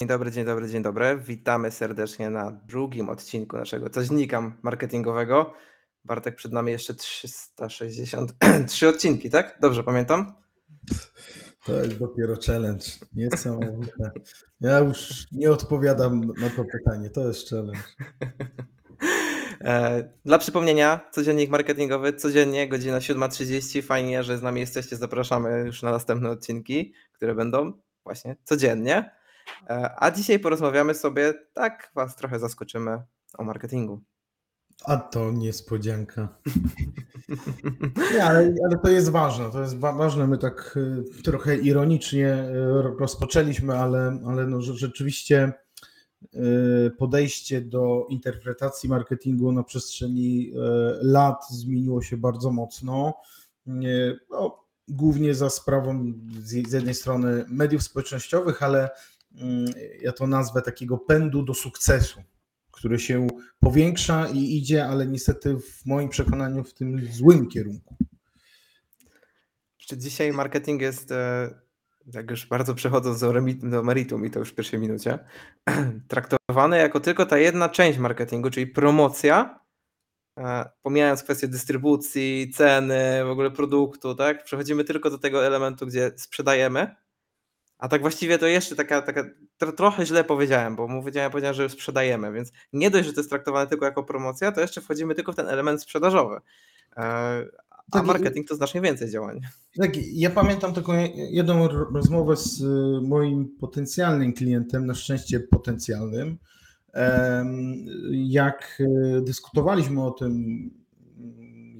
Dzień dobry, dzień dobry, dzień dobry. Witamy serdecznie na drugim odcinku naszego coźnika marketingowego. Bartek, przed nami jeszcze 363 odcinki, tak? Dobrze pamiętam? To jest dopiero challenge. Niesamowite. Ja już nie odpowiadam na to pytanie. To jest challenge. E, dla przypomnienia, codziennik marketingowy, codziennie, godzina 7.30. Fajnie, że z nami jesteście. Zapraszamy już na następne odcinki, które będą właśnie codziennie. E, a dzisiaj porozmawiamy sobie, tak Was trochę zaskoczymy o marketingu. A to niespodzianka. Nie, ale, ale, to jest ważne. To jest ważne. My tak y, trochę ironicznie y, rozpoczęliśmy, ale, ale no, rzeczywiście y, podejście do interpretacji marketingu na przestrzeni lat zmieniło się bardzo mocno. No, głównie za sprawą z jednej strony mediów społecznościowych, ale ja to nazwę takiego pędu do sukcesu, który się powiększa i idzie, ale niestety w moim przekonaniu w tym złym kierunku. Czy dzisiaj marketing jest, e, jak już bardzo przechodząc do meritum i to już w pierwszej minucie, traktowany jako tylko ta jedna część marketingu, czyli promocja, e, pomijając kwestię dystrybucji, ceny, w ogóle produktu, tak? Przechodzimy tylko do tego elementu, gdzie sprzedajemy a tak właściwie to jeszcze taka, taka trochę źle powiedziałem, bo mu powiedziałem, powiedziałem, że sprzedajemy, więc nie dość, że to jest traktowane tylko jako promocja, to jeszcze wchodzimy tylko w ten element sprzedażowy. E, a tak, marketing to znacznie więcej działań. Tak, ja pamiętam taką jedną rozmowę z y, moim potencjalnym klientem, na szczęście potencjalnym, jak y, dyskutowaliśmy o tym,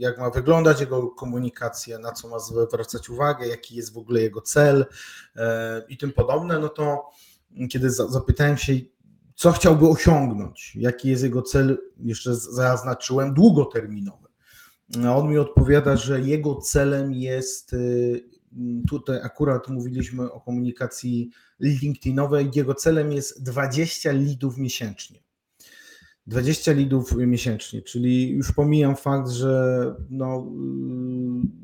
jak ma wyglądać jego komunikacja, na co ma zwracać uwagę, jaki jest w ogóle jego cel e, i tym podobne, no to kiedy zapytałem się, co chciałby osiągnąć, jaki jest jego cel, jeszcze zaznaczyłem długoterminowy. On mi odpowiada, że jego celem jest, y, tutaj akurat mówiliśmy o komunikacji LinkedInowej, jego celem jest 20 lidów miesięcznie. 20 lidów miesięcznie, czyli już pomijam fakt, że no,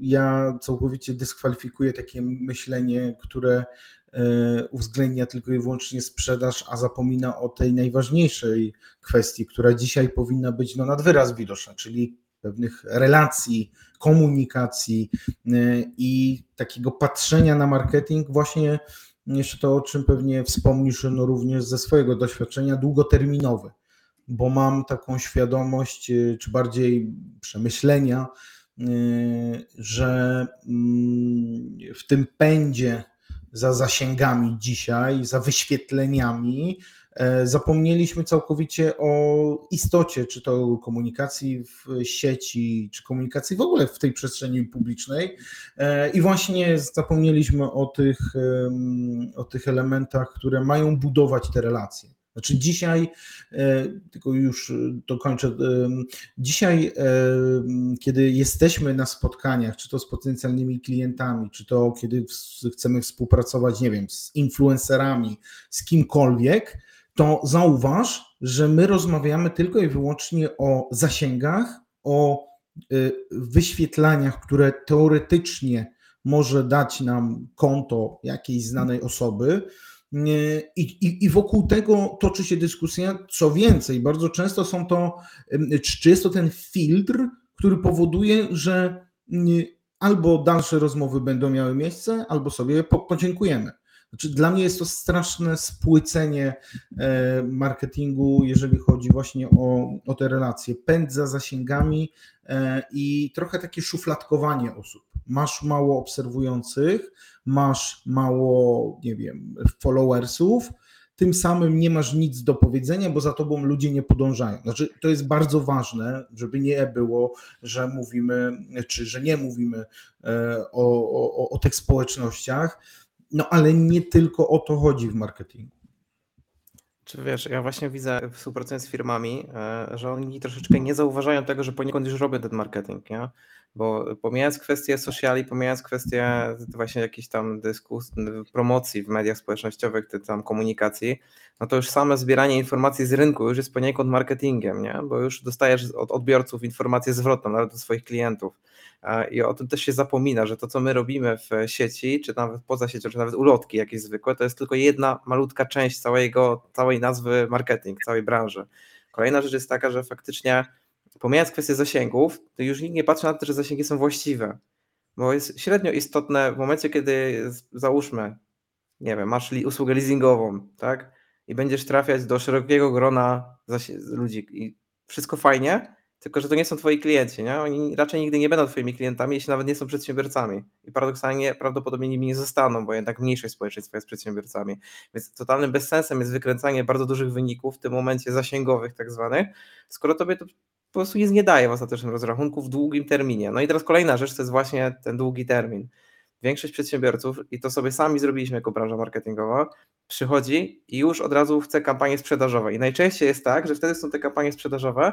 ja całkowicie dyskwalifikuję takie myślenie, które e, uwzględnia tylko i wyłącznie sprzedaż, a zapomina o tej najważniejszej kwestii, która dzisiaj powinna być no, nad wyraz widoczna, czyli pewnych relacji, komunikacji e, i takiego patrzenia na marketing właśnie jeszcze to, o czym pewnie wspomnisz no, również ze swojego doświadczenia, długoterminowe bo mam taką świadomość, y, czy bardziej przemyślenia, y, że mm, w tym pędzie za zasięgami dzisiaj, za wyświetleniami, e, zapomnieliśmy całkowicie o istocie, czy to komunikacji w sieci, czy komunikacji w ogóle w tej przestrzeni publicznej. E, I właśnie zapomnieliśmy o tych, o tych elementach, które mają budować te relacje. Znaczy dzisiaj, e, tylko już dokończę, e, dzisiaj, e, kiedy jesteśmy na spotkaniach, czy to z potencjalnymi klientami, czy to kiedy chcemy współpracować, nie wiem, z influencerami, z kimkolwiek, to zauważ, że my rozmawiamy tylko i wyłącznie o zasięgach, o wyświetlaniach, które teoretycznie może dać nam konto jakiejś znanej osoby, i, i, I wokół tego toczy się dyskusja. Co więcej, bardzo często są to, czy jest to ten filtr, który powoduje, że albo dalsze rozmowy będą miały miejsce, albo sobie po, podziękujemy. Znaczy, dla mnie jest to straszne spłycenie e, marketingu, jeżeli chodzi właśnie o, o te relacje. Pęd za zasięgami e, i trochę takie szufladkowanie osób. Masz mało obserwujących, masz mało, nie wiem, followersów, tym samym nie masz nic do powiedzenia, bo za tobą ludzie nie podążają. Znaczy, to jest bardzo ważne, żeby nie było, że mówimy, czy że nie mówimy e, o, o, o tych społecznościach, no ale nie tylko o to chodzi w marketingu. Czy wiesz, ja właśnie widzę, współpracując z firmami, e, że oni troszeczkę nie zauważają tego, że poniekąd już robią ten marketing, nie? Bo pomijając kwestie sociali, pomijając kwestie właśnie jakichś tam dyskusji, promocji w mediach społecznościowych, czy tam komunikacji, no to już same zbieranie informacji z rynku już jest poniekąd marketingiem, nie? Bo już dostajesz od odbiorców informację zwrotną, nawet od swoich klientów. I o tym też się zapomina, że to, co my robimy w sieci, czy nawet poza siecią, czy nawet ulotki jakieś zwykłe, to jest tylko jedna malutka część całego, całej nazwy marketing, całej branży. Kolejna rzecz jest taka, że faktycznie pomijając kwestię zasięgów, to już nikt nie patrzy na to, że zasięgi są właściwe. Bo jest średnio istotne w momencie, kiedy załóżmy, nie wiem, masz usługę leasingową, tak? I będziesz trafiać do szerokiego grona ludzi i wszystko fajnie, tylko że to nie są twoi klienci, nie? Oni raczej nigdy nie będą twoimi klientami, jeśli nawet nie są przedsiębiorcami. I paradoksalnie prawdopodobnie nimi nie zostaną, bo jednak mniejszość społeczeństwa jest przedsiębiorcami. Więc totalnym bezsensem jest wykręcanie bardzo dużych wyników, w tym momencie zasięgowych tak zwanych, skoro tobie to po prostu nic nie daje w ostatecznym rozrachunku w długim terminie. No i teraz kolejna rzecz to jest właśnie ten długi termin. Większość przedsiębiorców, i to sobie sami zrobiliśmy jako branża marketingowa, przychodzi i już od razu chce kampanii sprzedażowe. I najczęściej jest tak, że wtedy są te kampanie sprzedażowe,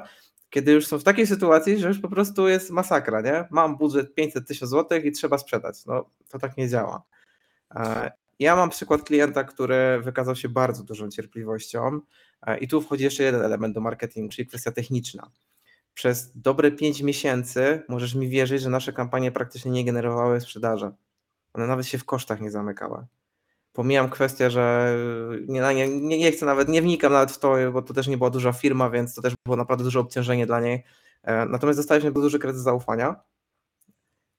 kiedy już są w takiej sytuacji, że już po prostu jest masakra, nie? Mam budżet 500 tysięcy złotych i trzeba sprzedać. No to tak nie działa. E, ja mam przykład klienta, który wykazał się bardzo dużą cierpliwością e, i tu wchodzi jeszcze jeden element do marketingu, czyli kwestia techniczna przez dobre 5 miesięcy możesz mi wierzyć, że nasze kampanie praktycznie nie generowały sprzedaży. One nawet się w kosztach nie zamykały. Pomijam kwestię, że nie, nie, nie chcę nawet, nie wnikam nawet w to, bo to też nie była duża firma, więc to też było naprawdę duże obciążenie dla niej. E, natomiast dostaliśmy duży kredyt zaufania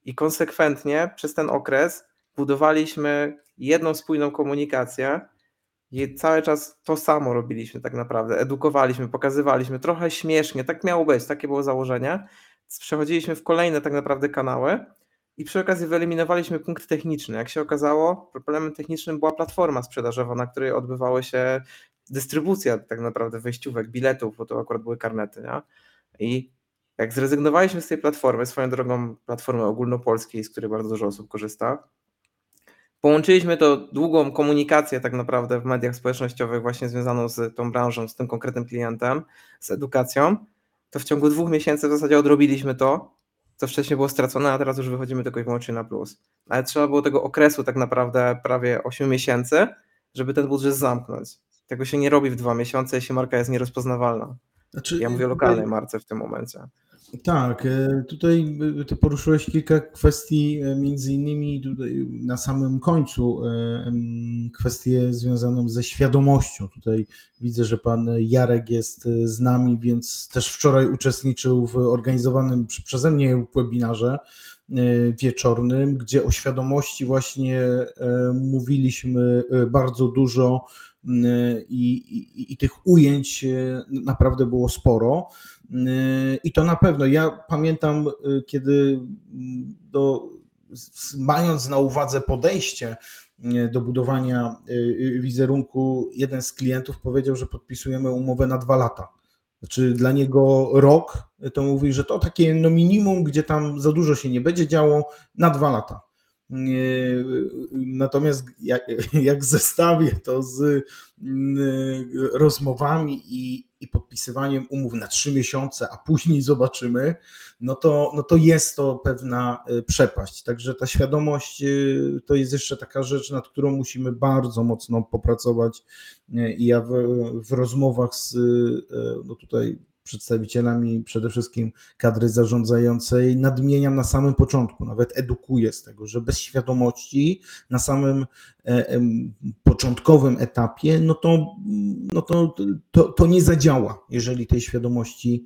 i konsekwentnie przez ten okres budowaliśmy jedną spójną komunikację, i cały czas to samo robiliśmy tak naprawdę. Edukowaliśmy, pokazywaliśmy, trochę śmiesznie, tak miało być, takie było założenie. Przechodziliśmy w kolejne tak naprawdę kanały i przy okazji wyeliminowaliśmy punkt techniczny. Jak się okazało, problemem technicznym była platforma sprzedażowa, na której odbywały się dystrybucja tak naprawdę wejściówek, biletów, bo to akurat były karnety. Nie? I jak zrezygnowaliśmy z tej platformy, swoją drogą platformy ogólnopolskiej, z której bardzo dużo osób korzysta, Połączyliśmy to długą komunikację tak naprawdę w mediach społecznościowych właśnie związaną z tą branżą, z tym konkretnym klientem, z edukacją. To w ciągu dwóch miesięcy w zasadzie odrobiliśmy to, co wcześniej było stracone, a teraz już wychodzimy tylko i wyłącznie na plus. Ale trzeba było tego okresu tak naprawdę prawie 8 miesięcy, żeby ten budżet zamknąć. Tego się nie robi w dwa miesiące, jeśli marka jest nierozpoznawalna. Znaczy, ja mówię o lokalnej marce w tym momencie. Tak, e, tutaj e, ty poruszyłeś kilka kwestii, e, między innymi na samym końcu kwestię związaną ze świadomością. Tutaj widzę, że pan Jarek jest z nami, więc też wczoraj uczestniczył w organizowanym przeze mnie webinarze wieczornym, gdzie o świadomości właśnie mówiliśmy bardzo dużo i, i, i tych ujęć naprawdę było sporo. I to na pewno. Ja pamiętam, y, kiedy mm, do, mając na uwadze podejście y, do budowania y, wizerunku, jeden z klientów powiedział, że podpisujemy umowę na dwa lata. Znaczy dla niego rok, to mówi, że to takie no minimum, gdzie tam za dużo się nie będzie działo, na dwa lata. Natomiast jak, jak zestawię to z rozmowami i, i podpisywaniem umów na trzy miesiące, a później zobaczymy, no to, no to jest to pewna y, przepaść. Także ta świadomość y, to jest jeszcze taka rzecz, nad którą musimy bardzo mocno popracować. Y, I ja w, w rozmowach z no tutaj przedstawicielami przede wszystkim kadry zarządzającej nadmieniam na samym początku, nawet edukuję z tego, że bez świadomości na samym e, początkowym etapie, no to, no to, to, to nie zadziała, jeżeli tej świadomości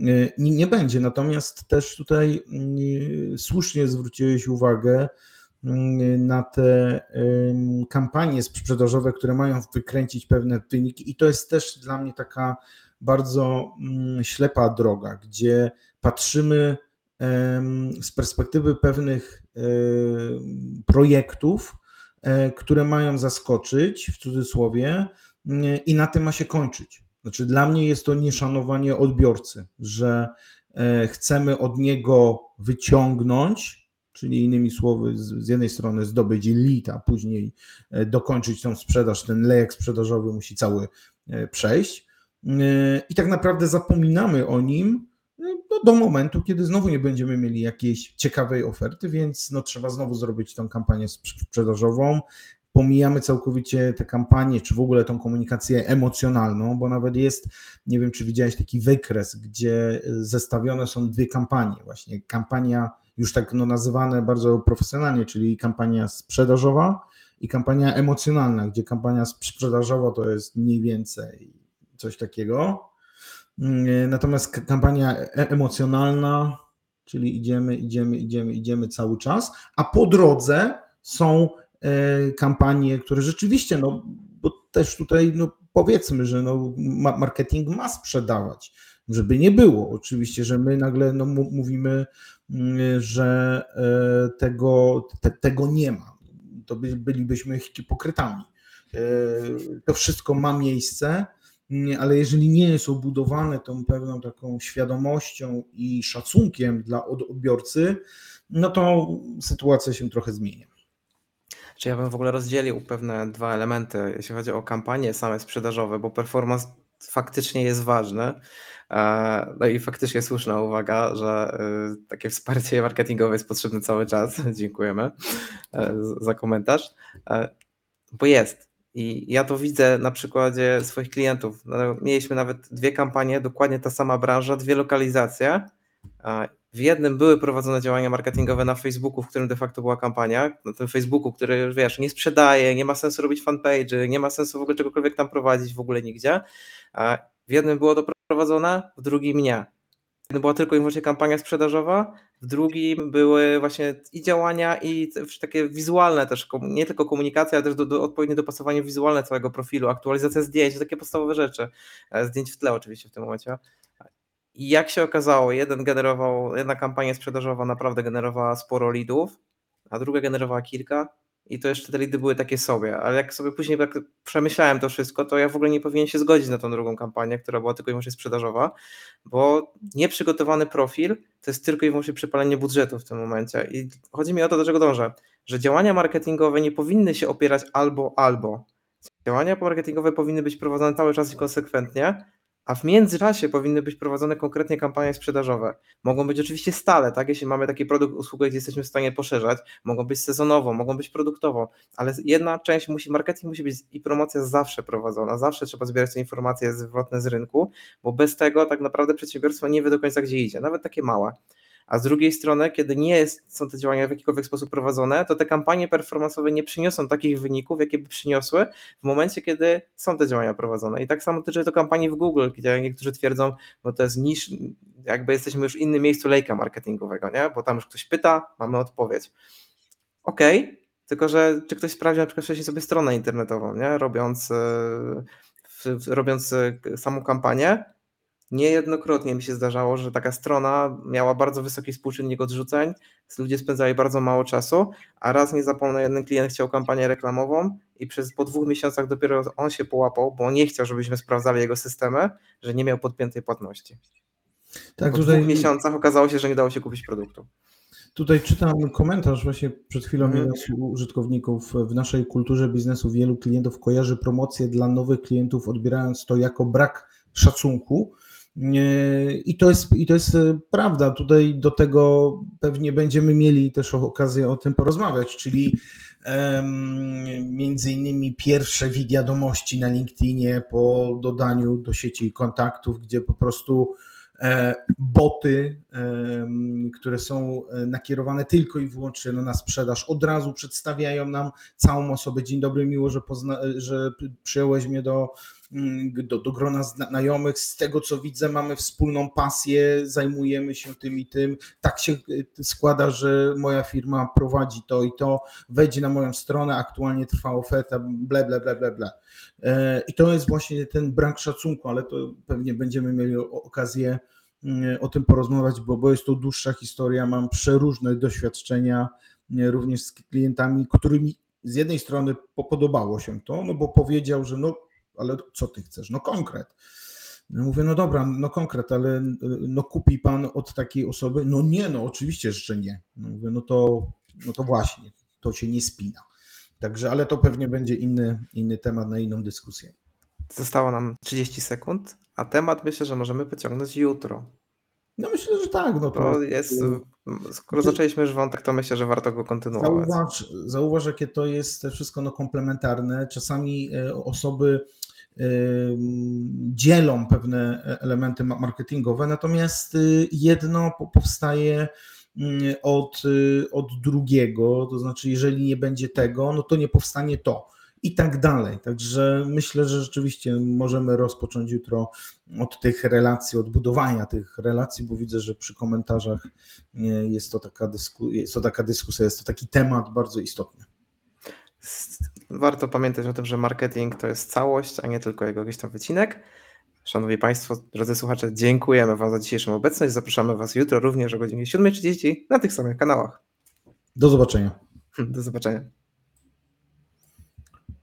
e, nie, będzie. Natomiast też tutaj mm, słusznie zwróciłeś uwagę, mm, na te kampanie sprzedażowe, które mają wykręcić pewne wyniki, i to jest też dla mnie taka bardzo mm, ślepa droga, gdzie patrzymy z perspektywy pewnych projektów, e, które mają zaskoczyć, w cudzysłowie, mm, i na tym ma się kończyć. Znaczy, dla mnie jest to nieszanowanie odbiorcy, że e, chcemy od niego wyciągnąć, czyli innymi słowy, z, jednej strony zdobyć lead, a później e, dokończyć tą sprzedaż, ten lejek sprzedażowy musi cały przejść, i tak naprawdę zapominamy o nim, no, do momentu, kiedy znowu nie będziemy mieli jakiejś ciekawej oferty, więc no, trzeba znowu zrobić tą kampanię sprzedażową. Pomijamy całkowicie te kampanie, czy w ogóle tą komunikację emocjonalną, bo nawet jest, nie wiem, czy widziałeś taki wykres, gdzie zestawione są dwie kampanie. Właśnie kampania już tak no, nazywane bardzo profesjonalnie, czyli kampania sprzedażowa i kampania emocjonalna, gdzie kampania sprzedażowa to jest mniej więcej coś takiego. Mm, natomiast kampania e, emocjonalna, czyli idziemy, idziemy, idziemy, idziemy cały czas, a po drodze są e, kampanie, które rzeczywiście, no bo też tutaj no, powiedzmy, że no, marketing ma sprzedawać, żeby nie było. Oczywiście, że my nagle no, mówimy, mm, że e, tego, te, tego nie ma. To by, bylibyśmy hipokrytami. To wszystko ma miejsce ale jeżeli nie jest obudowane tą pewną taką świadomością i szacunkiem dla odbiorcy, no to sytuacja się trochę zmienia. Czy ja bym w ogóle rozdzielił pewne dwa elementy, jeśli chodzi o kampanie same sprzedażowe, bo performance faktycznie jest ważny. E, no i faktycznie słuszna uwaga, że e, takie wsparcie marketingowe jest potrzebne cały czas. Dziękujemy e, za komentarz. Bo jest. I ja to widzę na przykładzie swoich klientów. No, mieliśmy nawet dwie kampanie, dokładnie ta sama branża, dwie lokalizacje. W jednym były prowadzone działania marketingowe na Facebooku, w którym de facto była kampania. Na tym Facebooku, który wiesz, nie sprzedaje, nie ma sensu robić fanpage, nie ma sensu w ogóle czegokolwiek tam prowadzić, w ogóle nigdzie. W jednym było to prowadzone, w drugim nie była tylko i wyłącznie kampania sprzedażowa, w drugim były właśnie i działania, i takie wizualne też, nie tylko komunikacja, ale też do, do odpowiednie dopasowanie wizualne całego profilu, aktualizacja zdjęć, takie podstawowe rzeczy. E, zdjęć w tle oczywiście w tym momencie. I jak się okazało, jeden generował, jedna kampania sprzedażowa naprawdę generowała sporo leadów, a druga generowała kilka, i to jeszcze te lidy były takie sobie, ale jak sobie później tak przemyślałem to wszystko, to ja w ogóle nie powinien się zgodzić na tą drugą kampanię, która była tylko i wyłącznie sprzedażowa, bo nieprzygotowany profil to jest tylko i wyłącznie przypalenie budżetu w tym momencie i chodzi mi o to, do czego dążę, że działania marketingowe nie powinny się opierać albo albo. Działania marketingowe powinny być prowadzone cały czas i konsekwentnie, a w międzyczasie powinny być prowadzone konkretnie kampanie sprzedażowe. Mogą być oczywiście stale, tak? Jeśli mamy taki produkt, usługę, gdzie jesteśmy w stanie poszerzać, mogą być sezonowo, mogą być produktowo, ale jedna część musi, marketing musi być i promocja zawsze prowadzona, zawsze trzeba zbierać te informacje zwrotne z rynku, bo bez tego tak naprawdę przedsiębiorstwo nie wie do końca, gdzie idzie, nawet takie małe a z drugiej strony, kiedy nie jest, są te działania w jakikolwiek sposób prowadzone, to te kampanie performanceowe nie przyniosą takich wyników, jakie by przyniosły w momencie, kiedy są te działania prowadzone. I tak samo tyczy to kampanii w Google, gdzie niektórzy twierdzą, bo to jest niż, jakby jesteśmy już w innym miejscu lejka marketingowego, nie? bo tam już ktoś pyta, mamy odpowiedź. Okej, okay, tylko że czy ktoś sprawdził na przykład wcześniej sobie stronę internetową, nie? robiąc, e, robiąc e, samą kampanię, Niejednokrotnie mi się zdarzało, że taka strona miała bardzo wysoki współczynnik odrzuceń, ludzie spędzali bardzo mało czasu, a raz nie zapomnę, jeden klient chciał kampanię reklamową i przez po dwóch miesiącach dopiero on się połapał, bo nie chciał, żebyśmy sprawdzali jego systemy, że nie miał podpiętej płatności. Tak, po tutaj... dwóch miesiącach okazało się, że nie dało się kupić produktu. Tutaj czytam komentarz, właśnie przed chwilą mhm. jeden z użytkowników. W naszej kulturze biznesu wielu klientów kojarzy promocje dla nowych klientów, odbierając to jako brak szacunku. I to, jest, I to jest e, prawda. Tutaj do tego pewnie będziemy mieli też okazję o tym porozmawiać, czyli um, między innymi pierwsze wiadomości na LinkedInie po dodaniu do sieci kontaktów, gdzie po prostu e, boty, które są e, nakierowane tylko i wyłącznie na sprzedaż, od razu przedstawiają nam całą osobę. Dzień dobry, miło, że, pozna, że przyjąłeś mnie do do, do grona znajomych. Z tego co widzę, mamy wspólną pasję, zajmujemy się tym i tym. Tak się y, składa, że moja firma prowadzi to i to. Wejdź na moją stronę, aktualnie trwa oferta, ble, ble, ble, ble, ble. E, I to jest właśnie ten brak szacunku, ale to pewnie będziemy mieli okazję mm, o tym porozmawiać, bo, bo jest to dłuższa historia. Mam przeróżne doświadczenia również z klientami, którymi z jednej strony podobało się to, no bo powiedział, że no ale co ty chcesz? No konkret. No mówię, no dobra, no konkret, ale no kupi pan od takiej osoby? No nie, no oczywiście, że nie. No mówię, no to, no to właśnie, to się nie spina. Także, ale to pewnie będzie inny, inny temat na inną dyskusję. Zostało nam 30 sekund, a temat myślę, że możemy pociągnąć jutro. No myślę, że tak. No to To jest, skoro zaczęliśmy już wątek, to myślę, że warto go kontynuować. Zauważ, zauważ jakie to jest wszystko no, komplementarne. Czasami e, osoby dzielą pewne elementy marketingowe, natomiast e, jedno powstaje mm, od, od drugiego, to znaczy jeżeli nie będzie tego, no to nie powstanie to i tak dalej. Także myślę, że rzeczywiście możemy rozpocząć jutro od tych relacji, od budowania tych relacji, bo widzę, że przy komentarzach jest to taka, dysku, jest to taka dyskusja, jest to taki temat bardzo istotny. Warto pamiętać o tym, że marketing to jest całość, a nie tylko jego jakiś tam wycinek. Szanowni Państwo, drodzy słuchacze, dziękujemy Wam za dzisiejszą obecność. Zapraszamy Was jutro również o godzinie 7.30 na tych samych kanałach. Do zobaczenia. Do zobaczenia.